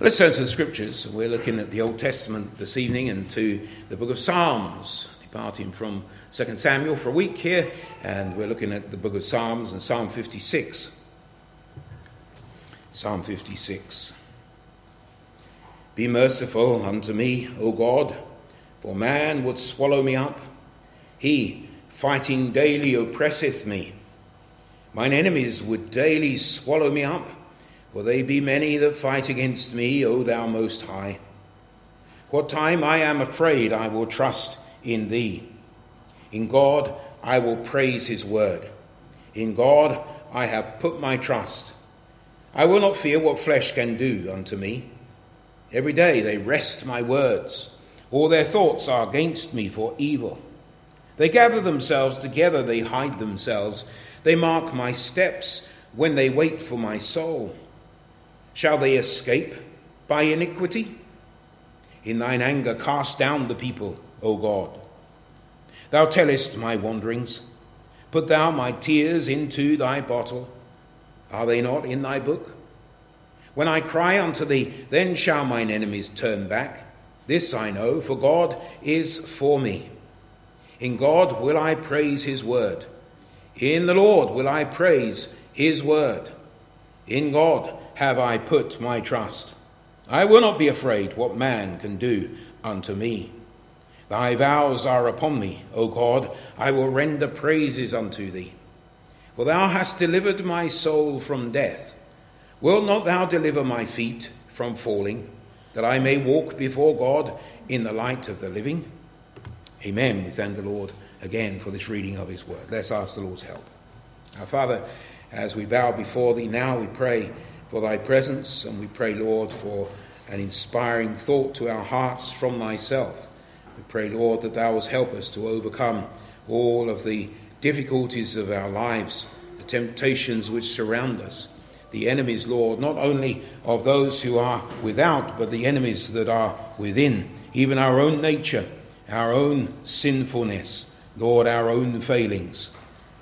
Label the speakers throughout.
Speaker 1: Let's turn to the scriptures. We're looking at the Old Testament this evening and to the book of Psalms, departing from 2 Samuel for a week here, and we're looking at the book of Psalms and Psalm 56. Psalm 56. Be merciful unto me, O God, for man would swallow me up. He, fighting daily, oppresseth me. Mine enemies would daily swallow me up. For they be many that fight against me, O thou most high. What time I am afraid, I will trust in thee. In God I will praise his word. In God I have put my trust. I will not fear what flesh can do unto me. Every day they wrest my words. All their thoughts are against me for evil. They gather themselves together, they hide themselves. They mark my steps when they wait for my soul. Shall they escape by iniquity? In thine anger, cast down the people, O God. Thou tellest my wanderings. Put thou my tears into thy bottle. Are they not in thy book? When I cry unto thee, then shall mine enemies turn back. This I know, for God is for me. In God will I praise his word. In the Lord will I praise his word. In God have I put my trust. I will not be afraid what man can do unto me. Thy vows are upon me, O God. I will render praises unto thee. For thou hast delivered my soul from death. Wilt not thou deliver my feet from falling, that I may walk before God in the light of the living? Amen. We thank the Lord again for this reading of his word. Let's ask the Lord's help. Our Father, as we bow before thee now, we pray for thy presence, and we pray, Lord, for an inspiring thought to our hearts from thyself. We pray, Lord, that thou wilt help us to overcome all of the difficulties of our lives, the temptations which surround us, the enemies, Lord, not only of those who are without, but the enemies that are within, even our own nature, our own sinfulness, Lord, our own failings.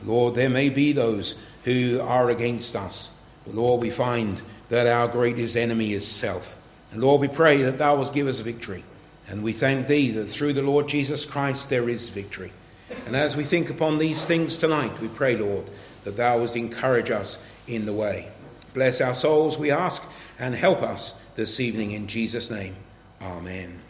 Speaker 1: Lord, there may be those who are against us. Lord, we find that our greatest enemy is self. And Lord, we pray that thou wilt give us victory. And we thank thee that through the Lord Jesus Christ there is victory. And as we think upon these things tonight, we pray, Lord, that thou wilt encourage us in the way. Bless our souls, we ask, and help us this evening in Jesus' name. Amen.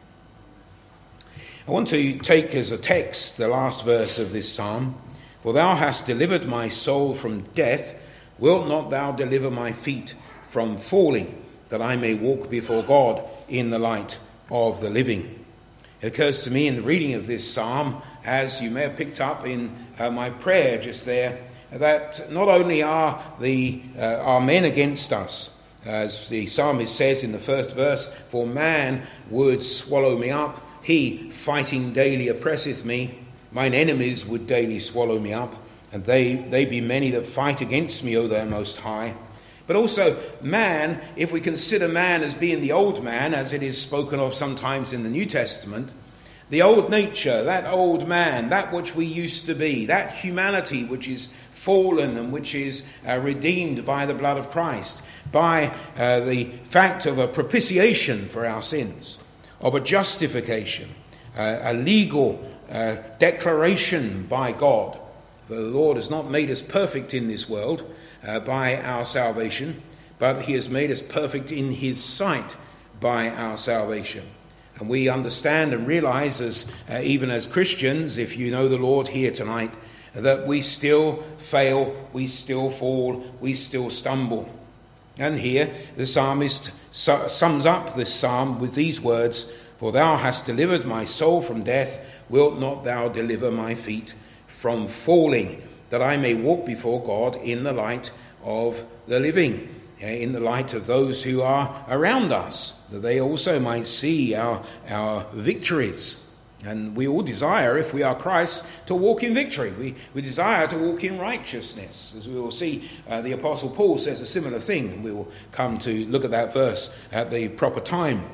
Speaker 1: I want to take as a text the last verse of this psalm. For thou hast delivered my soul from death Wilt not thou deliver my feet from falling, that I may walk before God in the light of the living? It occurs to me in the reading of this psalm, as you may have picked up in uh, my prayer just there, that not only are the uh, are men against us, as the psalmist says in the first verse, for man would swallow me up, he fighting daily oppresseth me, mine enemies would daily swallow me up and they, they be many that fight against me, O thou most high. But also, man, if we consider man as being the old man, as it is spoken of sometimes in the New Testament, the old nature, that old man, that which we used to be, that humanity which is fallen and which is uh, redeemed by the blood of Christ, by uh, the fact of a propitiation for our sins, of a justification, uh, a legal uh, declaration by God the Lord has not made us perfect in this world uh, by our salvation, but He has made us perfect in His sight by our salvation. And we understand and realize, as uh, even as Christians, if you know the Lord here tonight, that we still fail, we still fall, we still stumble. And here the psalmist su- sums up this psalm with these words For thou hast delivered my soul from death, wilt not thou deliver my feet from falling, that I may walk before God in the light of the living, in the light of those who are around us, that they also might see our, our victories. And we all desire, if we are Christ, to walk in victory. We, we desire to walk in righteousness. As we will see, uh, the Apostle Paul says a similar thing, and we will come to look at that verse at the proper time.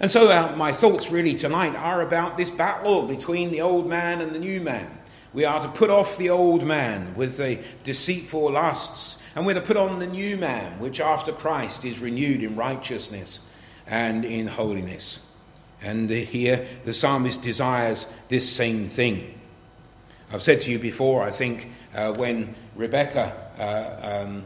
Speaker 1: And so, uh, my thoughts really tonight are about this battle between the old man and the new man. We are to put off the old man with the deceitful lusts, and we're to put on the new man, which after Christ is renewed in righteousness and in holiness. And here the psalmist desires this same thing. I've said to you before, I think, uh, when Rebecca uh, um,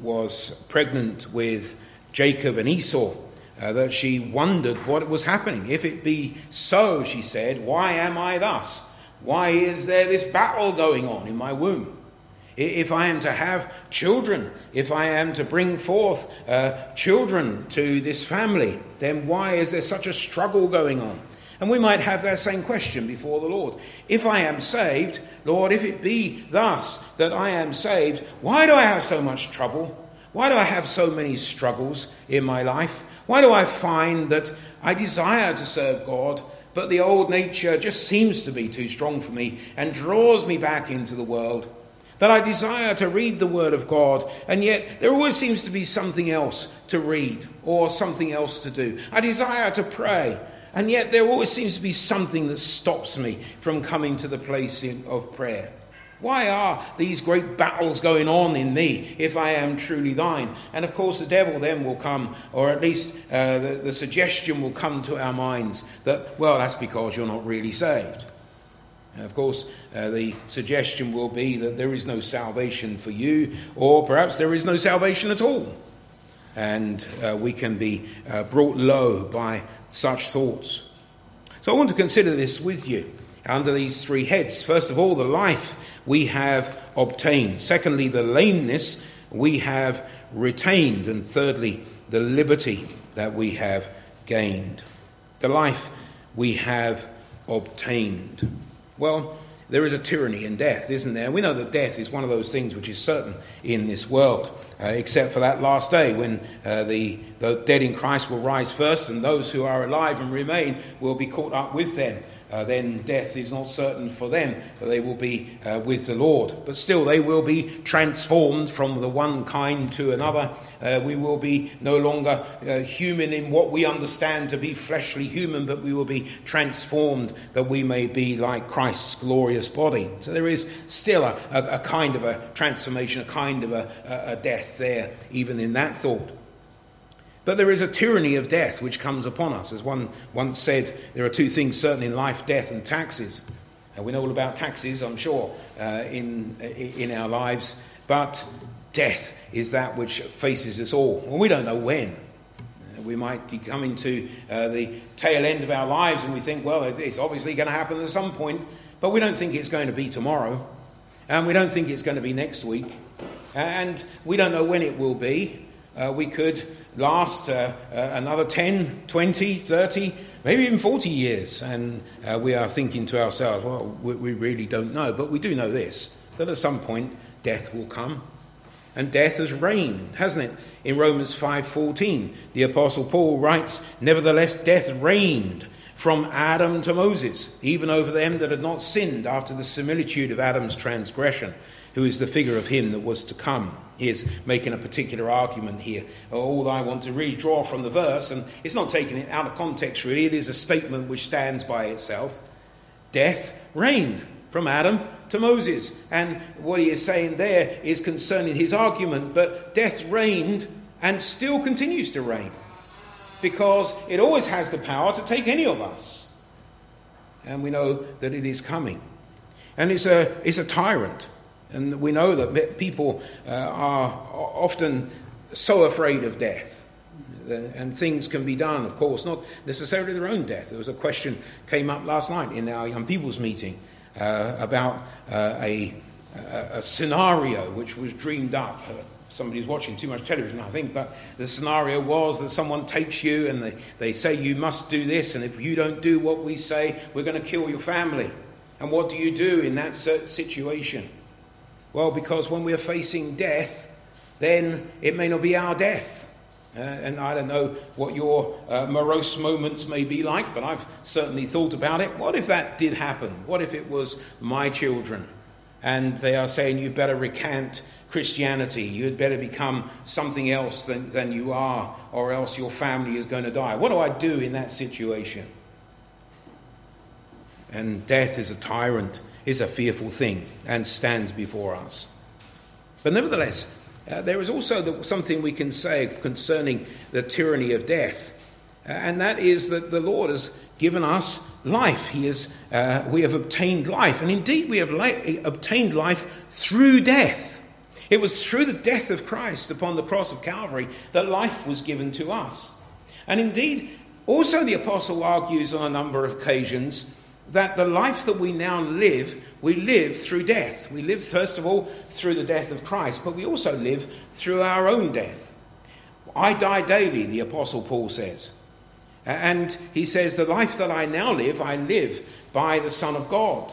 Speaker 1: was pregnant with Jacob and Esau, uh, that she wondered what was happening. If it be so, she said, why am I thus? Why is there this battle going on in my womb? If I am to have children, if I am to bring forth uh, children to this family, then why is there such a struggle going on? And we might have that same question before the Lord. If I am saved, Lord, if it be thus that I am saved, why do I have so much trouble? Why do I have so many struggles in my life? Why do I find that I desire to serve God, but the old nature just seems to be too strong for me and draws me back into the world? That I desire to read the Word of God, and yet there always seems to be something else to read or something else to do. I desire to pray, and yet there always seems to be something that stops me from coming to the place of prayer. Why are these great battles going on in me if I am truly thine? And of course, the devil then will come, or at least uh, the, the suggestion will come to our minds that, well, that's because you're not really saved. And of course, uh, the suggestion will be that there is no salvation for you, or perhaps there is no salvation at all. And uh, we can be uh, brought low by such thoughts. So I want to consider this with you under these three heads. First of all, the life we have obtained. Secondly, the lameness we have retained. And thirdly, the liberty that we have gained. The life we have obtained. Well, there is a tyranny in death, isn't there? We know that death is one of those things which is certain in this world, uh, except for that last day when uh, the, the dead in Christ will rise first, and those who are alive and remain will be caught up with them uh, then death is not certain for them, but they will be uh, with the Lord. But still, they will be transformed from the one kind to another. Uh, we will be no longer uh, human in what we understand to be fleshly human, but we will be transformed that we may be like Christ's glorious body. So there is still a, a, a kind of a transformation, a kind of a, a death there, even in that thought. But there is a tyranny of death which comes upon us. As one once said, there are two things certain in life death and taxes. And we know all about taxes, I'm sure, uh, in, in our lives. But death is that which faces us all. And we don't know when. Uh, we might be coming to uh, the tail end of our lives and we think, well, it's obviously going to happen at some point, but we don't think it's going to be tomorrow. And we don't think it's going to be next week. And we don't know when it will be. Uh, we could last uh, uh, another 10, 20, 30, maybe even 40 years. And uh, we are thinking to ourselves, well, we, we really don't know. But we do know this that at some point death will come. And death has reigned, hasn't it? In Romans 5:14, the apostle Paul writes, "Nevertheless death reigned from Adam to Moses, even over them that had not sinned after the similitude of Adam's transgression, who is the figure of him that was to come." He is making a particular argument here. All I want to really draw from the verse, and it's not taking it out of context really, it is a statement which stands by itself. Death reigned from Adam to Moses. And what he is saying there is concerning his argument, but death reigned and still continues to reign because it always has the power to take any of us. And we know that it is coming. And it's a, it's a tyrant. And we know that people uh, are often so afraid of death. And things can be done, of course, not necessarily their own death. There was a question came up last night in our young people's meeting uh, about uh, a, a, scenario which was dreamed up. Somebody's watching too much television, I think, but the scenario was that someone takes you and they, they say you must do this, and if you don't do what we say, we're going to kill your family. And what do you do in that situation? Well, because when we're facing death, then it may not be our death. Uh, and I don't know what your uh, morose moments may be like, but I've certainly thought about it. What if that did happen? What if it was my children? And they are saying, you better recant Christianity. You'd better become something else than, than you are, or else your family is going to die. What do I do in that situation? And death is a tyrant is a fearful thing and stands before us. But nevertheless, uh, there is also the, something we can say concerning the tyranny of death, uh, and that is that the Lord has given us life. He is, uh, we have obtained life, and indeed we have li- obtained life through death. It was through the death of Christ upon the cross of Calvary that life was given to us. And indeed, also the apostle argues on a number of occasions that the life that we now live, we live through death. We live, first of all, through the death of Christ, but we also live through our own death. I die daily, the Apostle Paul says. And he says, The life that I now live, I live by the Son of God.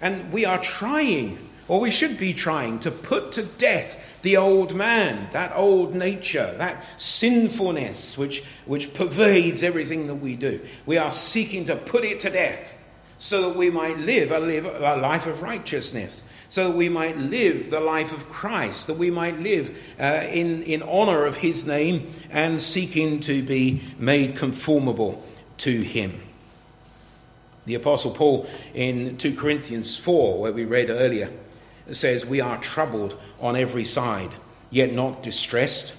Speaker 1: And we are trying, or we should be trying, to put to death the old man, that old nature, that sinfulness which, which pervades everything that we do. We are seeking to put it to death so that we might live a, live a life of righteousness so that we might live the life of Christ, that we might live uh, in, in honor of his name and seeking to be made conformable to him. The Apostle Paul in 2 Corinthians 4, where we read earlier, says, We are troubled on every side, yet not distressed.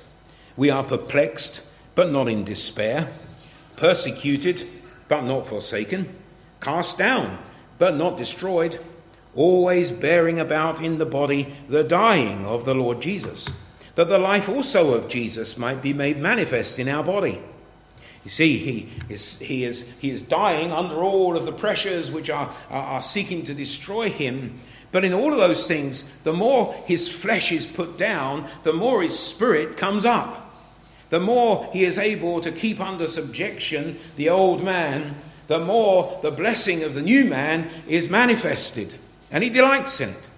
Speaker 1: We are perplexed, but not in despair. Persecuted, but not forsaken. Cast down, but not destroyed always bearing about in the body the dying of the Lord Jesus, that the life also of Jesus might be made manifest in our body. You see, he is, he is, he is dying under all of the pressures which are, are, are seeking to destroy him. But in all of those things, the more his flesh is put down, the more his spirit comes up. The more he is able to keep under subjection the old man, the more the blessing of the new man is manifested and he delights in it.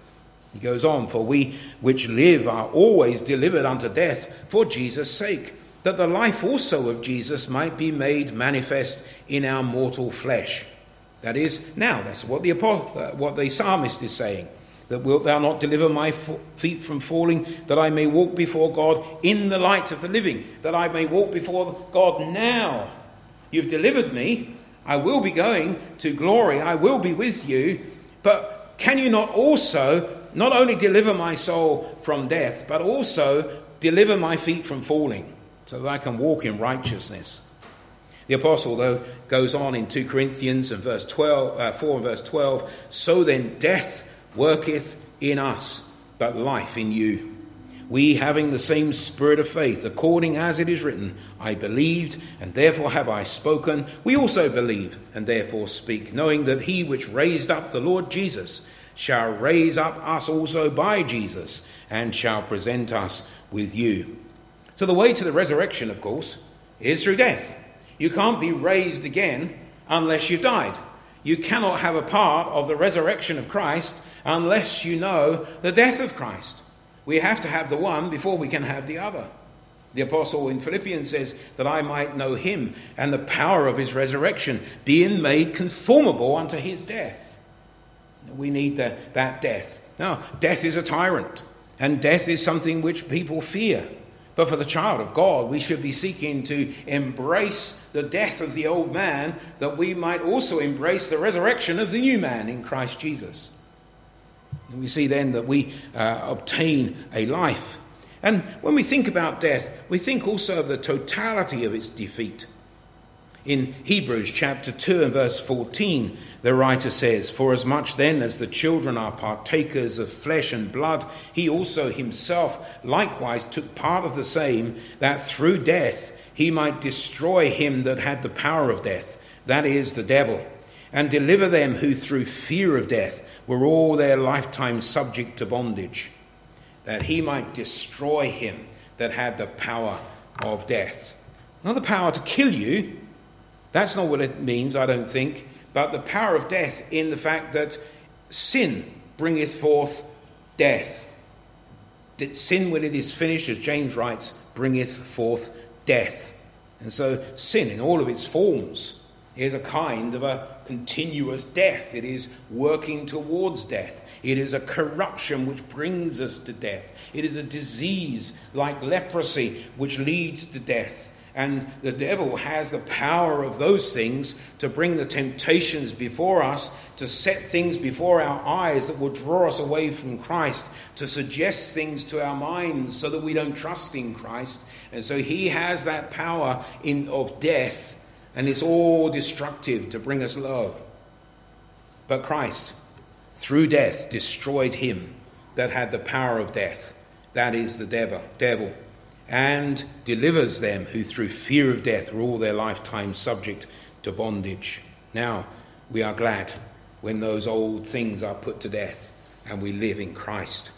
Speaker 1: He goes on, For we which live are always delivered unto death for Jesus' sake, that the life also of Jesus might be made manifest in our mortal flesh. That is, now, that's what the, uh, what the psalmist is saying. That wilt thou not deliver my feet from falling, that I may walk before God in the light of the living, that I may walk before God now. You've delivered me. I will be going to glory. I will be with you. But can you not also not only deliver my soul from death, but also deliver my feet from falling, so that I can walk in righteousness? The apostle, though, goes on in 2 Corinthians and verse 12, uh, 4 and verse 12 So then death worketh in us, but life in you. We, having the same spirit of faith, according as it is written, I believed, and therefore have I spoken, we also believe, and therefore speak, knowing that he which raised up the Lord Jesus shall raise up us also by Jesus, and shall present us with you. So, the way to the resurrection, of course, is through death. You can't be raised again unless you've died. You cannot have a part of the resurrection of Christ unless you know the death of Christ. We have to have the one before we can have the other. The apostle in Philippians says that I might know him and the power of his resurrection, being made conformable unto his death. We need the, that death. Now, death is a tyrant, and death is something which people fear. But for the child of God, we should be seeking to embrace the death of the old man that we might also embrace the resurrection of the new man in Christ Jesus. And we see then that we uh, obtain a life. And when we think about death, we think also of the totality of its defeat. In Hebrews chapter 2 and verse 14, the writer says, For as much then as the children are partakers of flesh and blood, he also himself likewise took part of the same, that through death he might destroy him that had the power of death, that is, the devil and deliver them who through fear of death were all their lifetime subject to bondage, that he might destroy him that had the power of death. Not the power to kill you, that's not what it means, I don't think, but the power of death in the fact that sin bringeth forth death. That sin, when it is finished, as James writes, bringeth forth death. And so, sin in all of its forms is a kind of a continuous death. It is working towards death. It is a corruption which brings us to death. It is a disease like leprosy which leads to death. And the devil has the power of those things to bring the temptations before us, to set things before our eyes that will draw us away from Christ, to suggest things to our minds so that we don't trust in Christ. And so he has that power in, of death, and it's all destructive to bring us low. But Christ, through death, destroyed him that had the power of death. That is the devil. devil and delivers them who through fear of death were all their lifetime subject to bondage. Now we are glad when those old things are put to death and we live in Christ.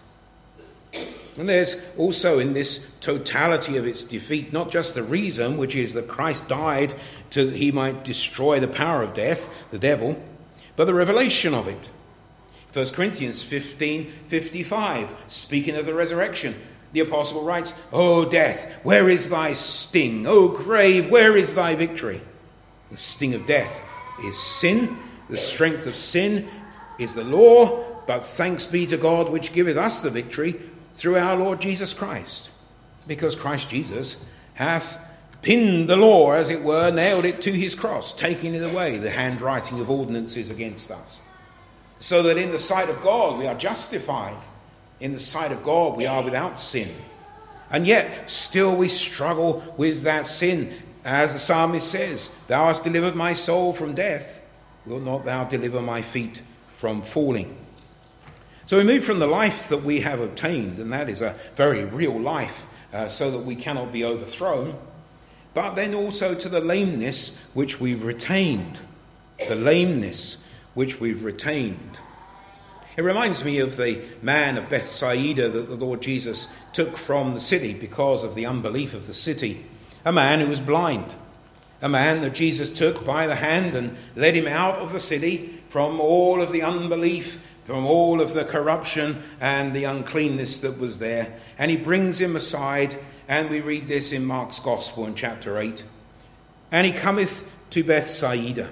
Speaker 1: And there's also in this totality of its defeat not just the reason, which is that Christ died to that he might destroy the power of death, the devil, but the revelation of it. 1 Corinthians 15 55, speaking of the resurrection, the apostle writes, O death, where is thy sting? O grave, where is thy victory? The sting of death is sin, the strength of sin is the law, but thanks be to God which giveth us the victory through our Lord Jesus Christ. Because Christ Jesus hath pinned the law, as it were, nailed it to his cross, taking it away, the handwriting of ordinances against us. So that in the sight of God we are justified in the sight of God, we are without sin. And yet, still we struggle with that sin. As the psalmist says, Thou hast delivered my soul from death. Will not thou deliver my feet from falling? So we move from the life that we have obtained, and that is a very real life, uh, so that we cannot be overthrown, but then also to the lameness which we've retained. The lameness which we've retained. It reminds me of the man of Bethsaida that the Lord Jesus took from the city because of the unbelief of the city. A man who was blind. A man that Jesus took by the hand and led him out of the city from all of the unbelief, from all of the corruption and the uncleanness that was there. And he brings him aside, and we read this in Mark's Gospel in chapter 8. And he cometh to Bethsaida,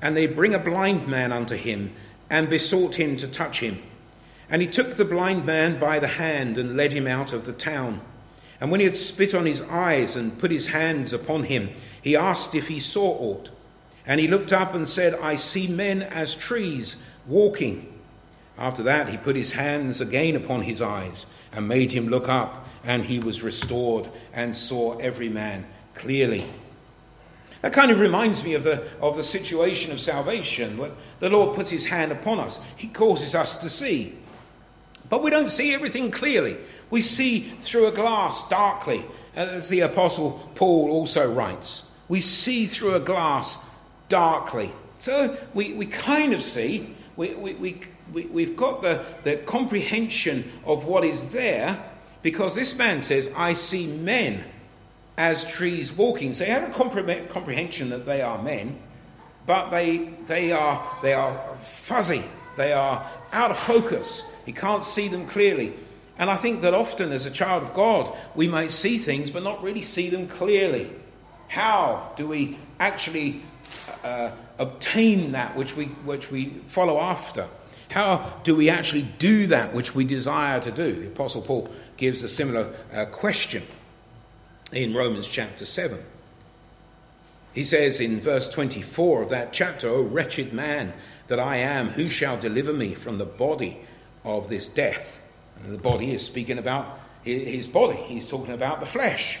Speaker 1: and they bring a blind man unto him and besought him to touch him. And he took the blind man by the hand and led him out of the town. And when he had spit on his eyes and put his hands upon him, he asked if he saw aught. And he looked up and said, I see men as trees walking. After that, he put his hands again upon his eyes and made him look up, and he was restored and saw every man clearly. That kind of reminds me of the, of the situation of salvation. The Lord puts his hand upon us, he causes us to see. But we don't see everything clearly. We see through a glass darkly, as the Apostle Paul also writes. We see through a glass darkly. So we, we kind of see, we, we, we, we, we've got the, the comprehension of what is there because this man says, I see men as trees walking. So he has a comprehension that they are men, but they, they, are, they are fuzzy, they are out of focus. He can't see them clearly. And I think that often, as a child of God, we may see things but not really see them clearly. How do we actually uh, obtain that which we, which we follow after? How do we actually do that which we desire to do? The Apostle Paul gives a similar uh, question in Romans chapter 7. He says in verse 24 of that chapter, O wretched man that I am, who shall deliver me from the body of this death? And the body is speaking about his body, he's talking about the flesh.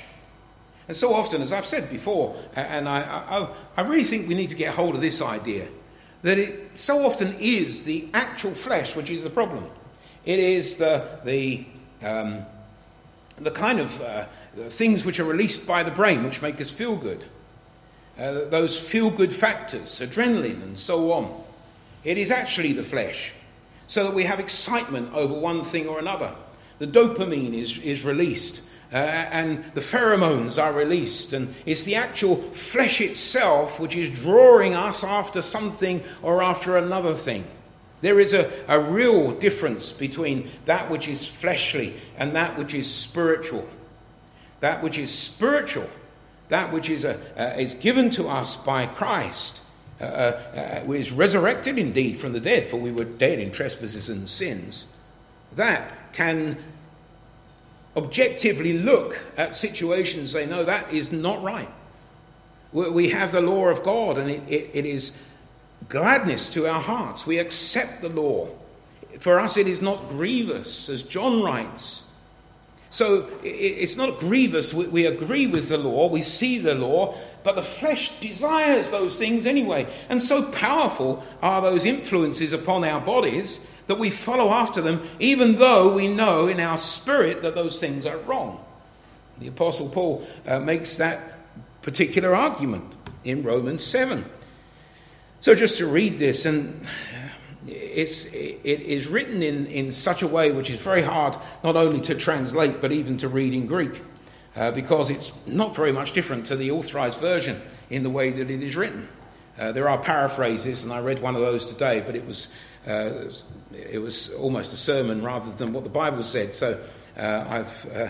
Speaker 1: And so often, as I've said before, and I, I, I really think we need to get hold of this idea that it so often is the actual flesh which is the problem. It is the, the, um, the kind of uh, things which are released by the brain which make us feel good. Uh, those feel good factors, adrenaline, and so on. It is actually the flesh, so that we have excitement over one thing or another. The dopamine is, is released, uh, and the pheromones are released, and it's the actual flesh itself which is drawing us after something or after another thing. There is a, a real difference between that which is fleshly and that which is spiritual. That which is spiritual, that which is, a, uh, is given to us by Christ, uh, uh, uh, is resurrected indeed from the dead, for we were dead in trespasses and sins, that can objectively look at situations and say, no, that is not right. We have the law of God, and it, it, it is gladness to our hearts. We accept the law. For us, it is not grievous, as John writes. So it's not grievous. We agree with the law, we see the law, but the flesh desires those things anyway. And so powerful are those influences upon our bodies that we follow after them, even though we know in our spirit that those things are wrong. The Apostle Paul uh, makes that particular argument in Romans 7. So just to read this, and it's, it is written in, in such a way which is very hard not only to translate but even to read in Greek, uh, because it's not very much different to the authorized version in the way that it is written. Uh, there are paraphrases, and I read one of those today, but it was, uh, it was almost a sermon rather than what the Bible said. So uh, I've uh,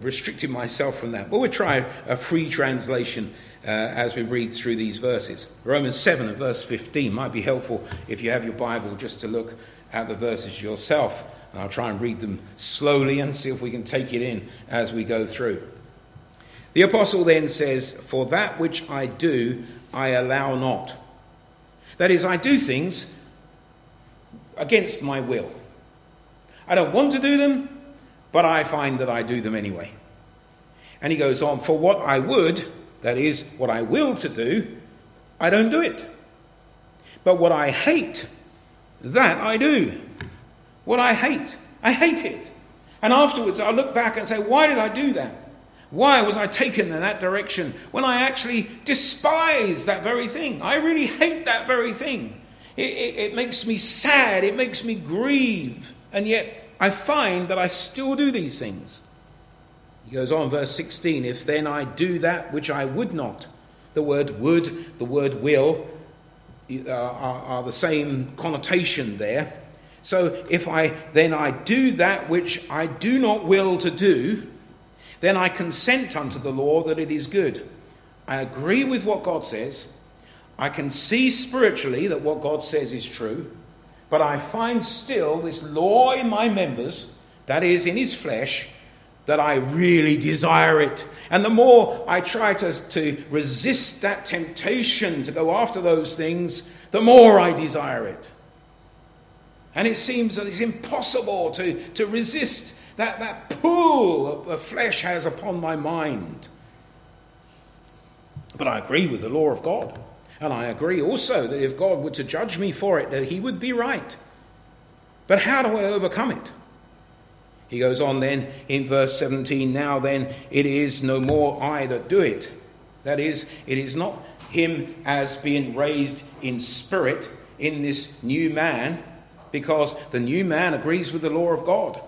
Speaker 1: restricted myself from that. But we'll try a free translation uh, as we read through these verses. Romans 7 and verse 15 might be helpful if you have your Bible just to look at the verses yourself. And I'll try and read them slowly and see if we can take it in as we go through. The apostle then says, For that which I do, I allow not. That is, I do things against my will. I don't want to do them, but I find that I do them anyway. And he goes on, For what I would, that is, what I will to do, I don't do it. But what I hate, that I do. What I hate, I hate it. And afterwards, I look back and say, Why did I do that? Why was I taken in that direction when I actually despise that very thing? I really hate that very thing. It, it, it makes me sad, it makes me grieve, and yet I find that I still do these things. He goes on, verse 16 If then I do that which I would not, the word would, the word will uh, are, are the same connotation there. So if I then I do that which I do not will to do, then I consent unto the law that it is good. I agree with what God says. I can see spiritually that what God says is true. But I find still this law in my members, that is, in his flesh, that I really desire it. And the more I try to, to resist that temptation to go after those things, the more I desire it. And it seems that it's impossible to, to resist that, that pull the flesh has upon my mind. But I agree with the law of God. And I agree also that if God were to judge me for it, that he would be right. But how do I overcome it? He goes on then in verse 17 Now then, it is no more I that do it. That is, it is not him as being raised in spirit in this new man, because the new man agrees with the law of God.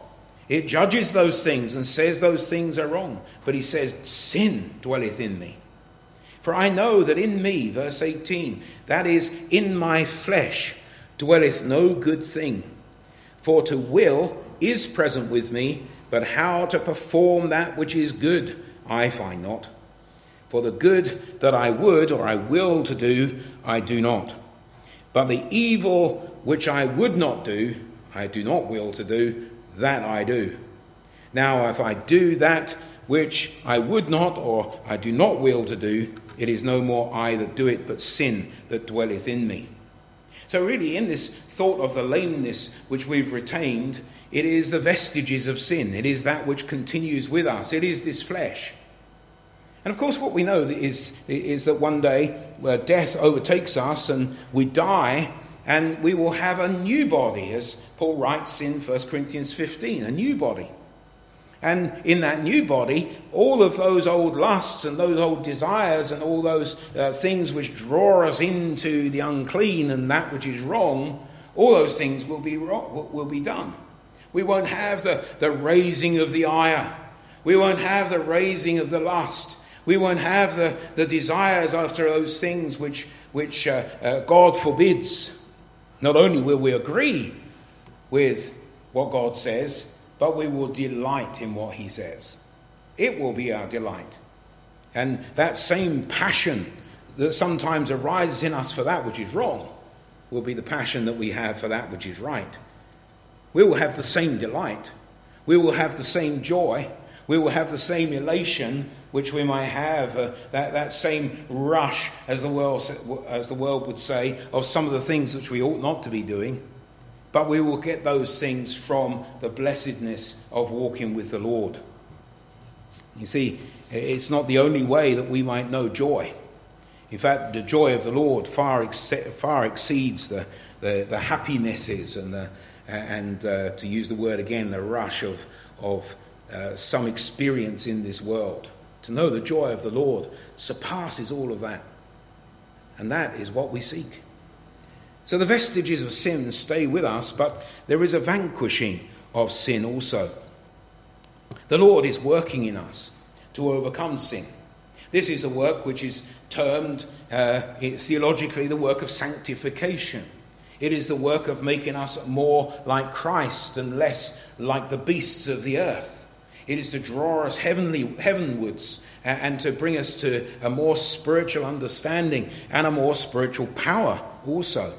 Speaker 1: It judges those things and says those things are wrong. But he says, Sin dwelleth in me. For I know that in me, verse 18, that is, in my flesh, dwelleth no good thing. For to will is present with me, but how to perform that which is good, I find not. For the good that I would or I will to do, I do not. But the evil which I would not do, I do not will to do, that I do. Now, if I do that which I would not or I do not will to do, it is no more I that do it, but sin that dwelleth in me. So, really, in this thought of the lameness which we've retained, it is the vestiges of sin. It is that which continues with us. It is this flesh. And of course, what we know is, is that one day uh, death overtakes us and we die, and we will have a new body, as Paul writes in 1 Corinthians 15 a new body. And in that new body, all of those old lusts and those old desires and all those uh, things which draw us into the unclean and that which is wrong, all those things will be, wrong, will be done. We won't have the, the raising of the ire. We won't have the raising of the lust. We won't have the, the desires after those things which, which uh, uh, God forbids. Not only will we agree with what God says, but we will delight in what he says. It will be our delight. And that same passion that sometimes arises in us for that which is wrong will be the passion that we have for that which is right. We will have the same delight. We will have the same joy. We will have the same elation which we might have, uh, that, that same rush, as the, world, as the world would say, of some of the things which we ought not to be doing. But we will get those things from the blessedness of walking with the Lord. You see, it's not the only way that we might know joy. In fact, the joy of the Lord far, ex- far exceeds the, the, the, happinesses and, the, and uh, to use the word again, the rush of, of uh, some experience in this world. To know the joy of the Lord surpasses all of that. And that is what we seek. So the vestiges of sin stay with us, but there is a vanquishing of sin also. The Lord is working in us to overcome sin. This is a work which is termed uh, theologically the work of sanctification. It is the work of making us more like Christ and less like the beasts of the earth. It is to draw us heavenly, heavenwards and to bring us to a more spiritual understanding and a more spiritual power also.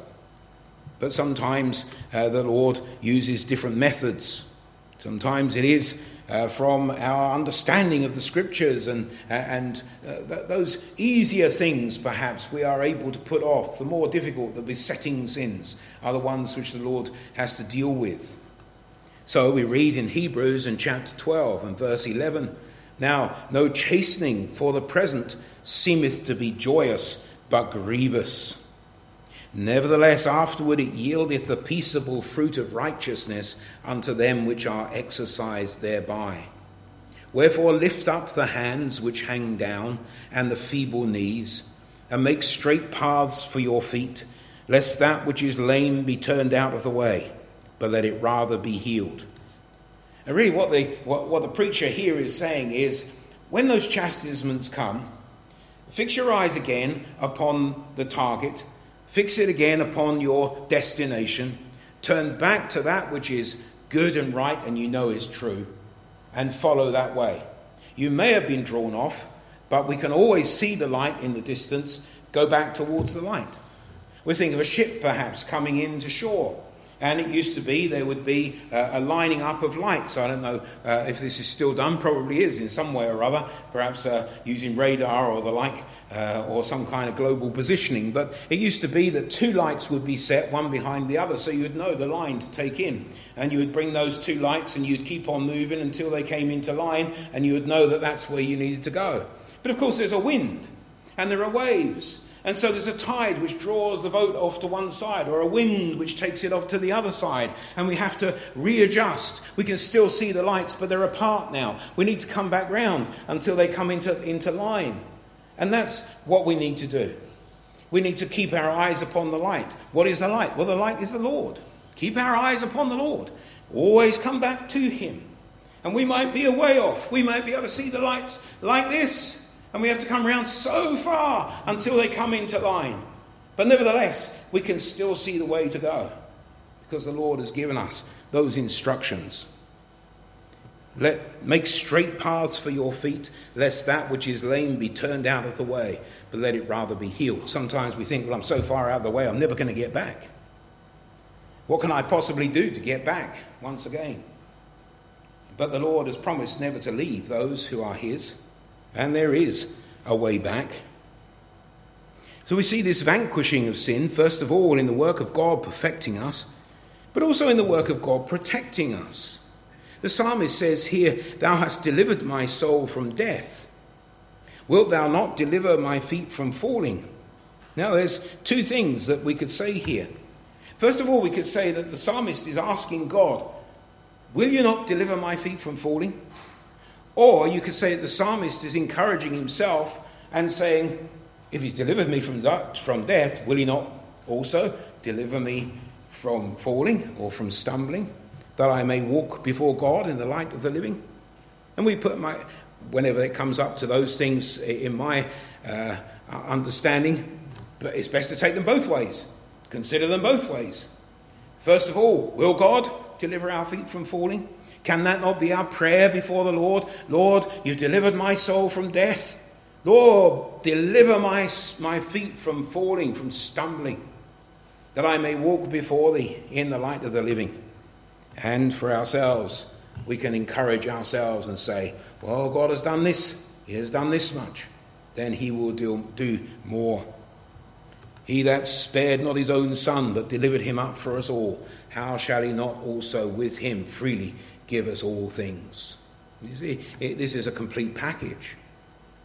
Speaker 1: But sometimes uh, the Lord uses different methods. Sometimes it is uh, from our understanding of the scriptures and, uh, and uh, th- those easier things, perhaps, we are able to put off. The more difficult, the besetting sins, are the ones which the Lord has to deal with. So we read in Hebrews in chapter 12 and verse 11 Now, no chastening for the present seemeth to be joyous, but grievous. Nevertheless, afterward it yieldeth the peaceable fruit of righteousness unto them which are exercised thereby. Wherefore lift up the hands which hang down, and the feeble knees, and make straight paths for your feet, lest that which is lame be turned out of the way, but let it rather be healed. And really, what the, what, what the preacher here is saying is when those chastisements come, fix your eyes again upon the target Fix it again upon your destination. Turn back to that which is good and right and you know is true, and follow that way. You may have been drawn off, but we can always see the light in the distance. Go back towards the light. We think of a ship perhaps coming into shore. And it used to be there would be uh, a lining up of lights. I don't know uh, if this is still done, probably is in some way or other, perhaps uh, using radar or the like, or some kind of global positioning. But it used to be that two lights would be set, one behind the other, so you would know the line to take in. And you would bring those two lights and you'd keep on moving until they came into line, and you would know that that's where you needed to go. But of course, there's a wind, and there are waves. And so there's a tide which draws the boat off to one side, or a wind which takes it off to the other side, and we have to readjust. We can still see the lights, but they're apart now. We need to come back round until they come into, into line. And that's what we need to do. We need to keep our eyes upon the light. What is the light? Well, the light is the Lord. Keep our eyes upon the Lord. Always come back to Him. And we might be a way off. We might be able to see the lights like this, and we have to come round so far until they come into line. But nevertheless, we can still see the way to go because the Lord has given us those instructions. Let make straight paths for your feet, lest that which is lame be turned out of the way, but let it rather be healed. Sometimes we think, well, I'm so far out of the way, I'm never going to get back. What can I possibly do to get back once again? But the Lord has promised never to leave those who are His. And there is a way back. So we see this vanquishing of sin, first of all, in the work of God perfecting us, but also in the work of God protecting us. The psalmist says here, Thou hast delivered my soul from death. Wilt thou not deliver my feet from falling? Now, there's two things that we could say here. First of all, we could say that the psalmist is asking God, Will you not deliver my feet from falling? Or you could say that the psalmist is encouraging himself and saying, If he's delivered me from, that, from death, will he not also deliver me from falling or from stumbling, that I may walk before God in the light of the living? And we put my, whenever it comes up to those things in my uh, understanding, but it's best to take them both ways. Consider them both ways. First of all, will God deliver our feet from falling? Can that not be our prayer before the Lord? Lord, you've delivered my soul from death. Lord, deliver my, my feet from falling, from stumbling, that I may walk before thee in the light of the living. And for ourselves, we can encourage ourselves and say, Well, God has done this, He has done this much, then He will do, do more. He that spared not his own son, but delivered him up for us all, how shall he not also with him freely give us all things? You see, it, this is a complete package.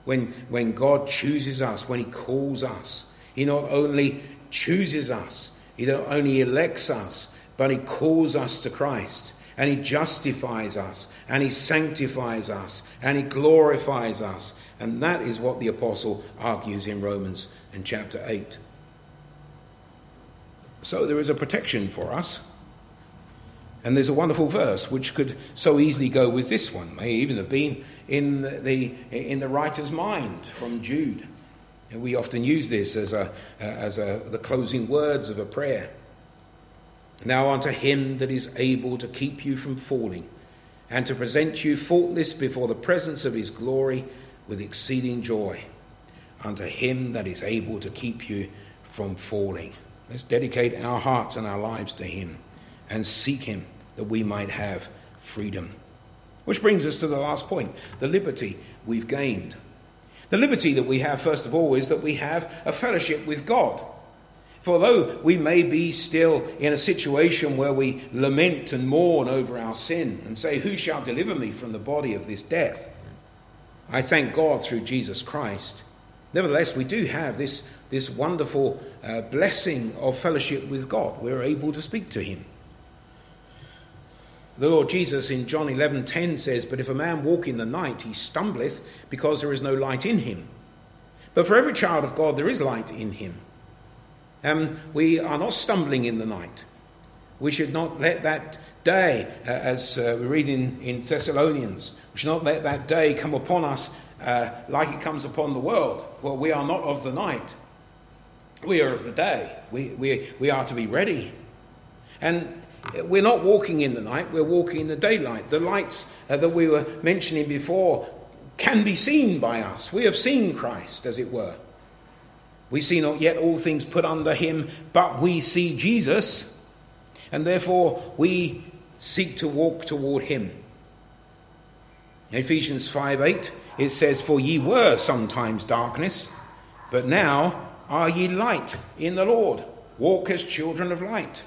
Speaker 1: When, when God chooses us, when he calls us, he not only chooses us, he not only elects us, but he calls us to Christ and he justifies us and he sanctifies us and he glorifies us. And that is what the apostle argues in Romans in chapter 8. So there is a protection for us. And there's a wonderful verse which could so easily go with this one, may even have been in the, in the writer's mind from Jude. And we often use this as, a, as a, the closing words of a prayer. Now unto him that is able to keep you from falling and to present you faultless before the presence of his glory with exceeding joy. Unto him that is able to keep you from falling. Let's dedicate our hearts and our lives to Him and seek Him that we might have freedom. Which brings us to the last point the liberty we've gained. The liberty that we have, first of all, is that we have a fellowship with God. For although we may be still in a situation where we lament and mourn over our sin and say, Who shall deliver me from the body of this death? I thank God through Jesus Christ. Nevertheless, we do have this this wonderful uh, blessing of fellowship with God. We're able to speak to Him. The Lord Jesus in John 11:10 says, "But if a man walk in the night, he stumbleth, because there is no light in him. But for every child of God, there is light in him." Um, we are not stumbling in the night. We should not let that day, uh, as uh, we read in, in Thessalonians, we should not let that day come upon us uh, like it comes upon the world. Well, we are not of the night. We are of the day. We, we, we are to be ready. And we're not walking in the night, we're walking in the daylight. The lights uh, that we were mentioning before can be seen by us. We have seen Christ, as it were. We see not yet all things put under him, but we see Jesus, and therefore we seek to walk toward him. Ephesians 5 8, it says, For ye were sometimes darkness, but now are ye light in the Lord? Walk as children of light.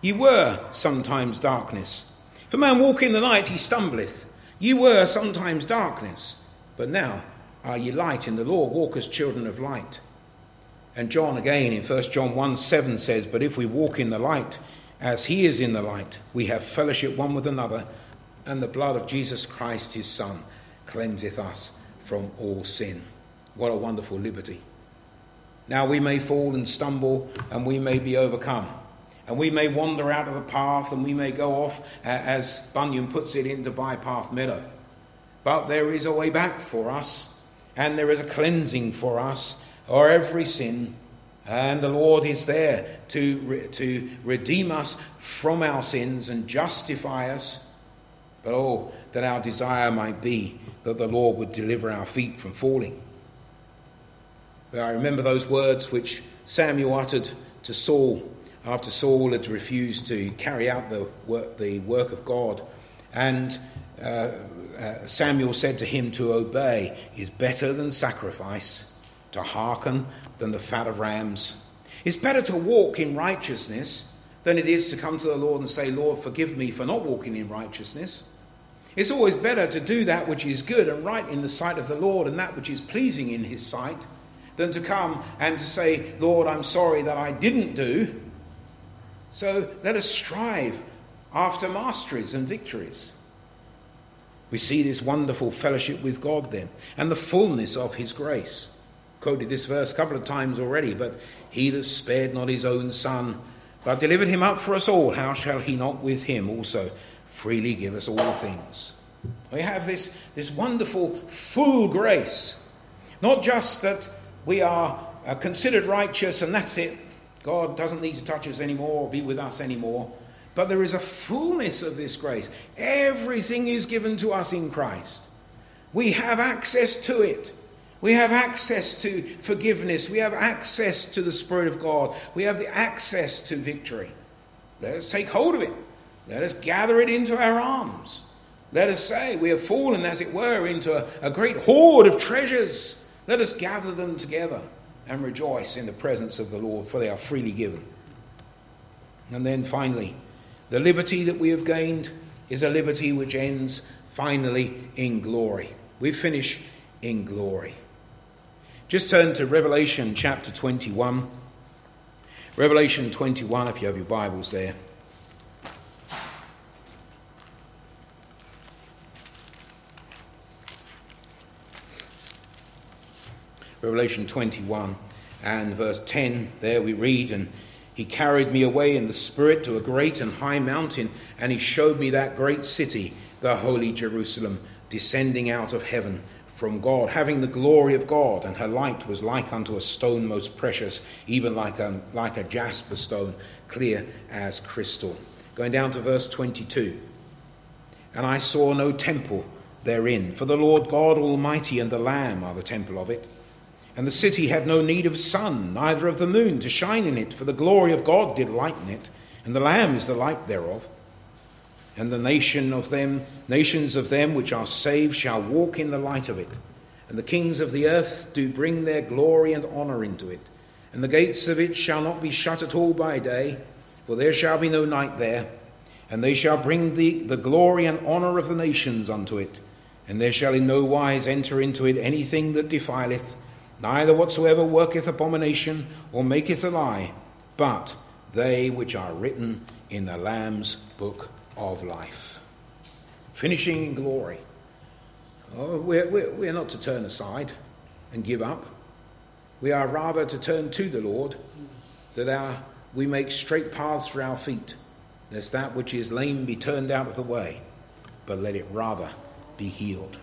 Speaker 1: Ye were sometimes darkness. If a man walk in the night, he stumbleth. Ye were sometimes darkness, but now are ye light in the Lord. Walk as children of light. And John again in 1 John 1 7 says, But if we walk in the light, as he is in the light, we have fellowship one with another, and the blood of Jesus Christ his Son cleanseth us from all sin. What a wonderful liberty. Now we may fall and stumble and we may be overcome. And we may wander out of the path and we may go off, as Bunyan puts it, into bypath meadow. But there is a way back for us, and there is a cleansing for us or every sin. And the Lord is there to, to redeem us from our sins and justify us. But oh, that our desire might be that the Lord would deliver our feet from falling. I remember those words which Samuel uttered to Saul after Saul had refused to carry out the work, the work of God. And uh, uh, Samuel said to him, To obey is better than sacrifice, to hearken than the fat of rams. It's better to walk in righteousness than it is to come to the Lord and say, Lord, forgive me for not walking in righteousness. It's always better to do that which is good and right in the sight of the Lord and that which is pleasing in his sight than to come and to say, Lord, I'm sorry that I didn't do. So let us strive after masteries and victories. We see this wonderful fellowship with God then, and the fullness of his grace. Quoted this verse a couple of times already, but he that spared not his own son, but delivered him up for us all, how shall he not with him also freely give us all things? We have this, this wonderful full grace. Not just that we are considered righteous and that's it. God doesn't need to touch us anymore or be with us anymore. But there is a fullness of this grace. Everything is given to us in Christ. We have access to it. We have access to forgiveness. We have access to the Spirit of God. We have the access to victory. Let us take hold of it. Let us gather it into our arms. Let us say we have fallen, as it were, into a, a great hoard of treasures. Let us gather them together and rejoice in the presence of the Lord, for they are freely given. And then finally, the liberty that we have gained is a liberty which ends finally in glory. We finish in glory. Just turn to Revelation chapter 21. Revelation 21, if you have your Bibles there. Revelation 21 and verse 10, there we read, And he carried me away in the Spirit to a great and high mountain, and he showed me that great city, the holy Jerusalem, descending out of heaven from God, having the glory of God, and her light was like unto a stone most precious, even like a, like a jasper stone, clear as crystal. Going down to verse 22. And I saw no temple therein, for the Lord God Almighty and the Lamb are the temple of it. And the city had no need of sun, neither of the moon to shine in it, for the glory of God did lighten it, and the Lamb is the light thereof. And the nation of them, nations of them which are saved shall walk in the light of it. And the kings of the earth do bring their glory and honour into it. And the gates of it shall not be shut at all by day, for there shall be no night there. And they shall bring the, the glory and honour of the nations unto it. And there shall in no wise enter into it anything that defileth neither whatsoever worketh abomination or maketh a lie, but they which are written in the Lamb's book of life. Finishing in glory. Oh, we're, we're, we're not to turn aside and give up. We are rather to turn to the Lord, that our, we make straight paths for our feet, lest that which is lame be turned out of the way, but let it rather be healed.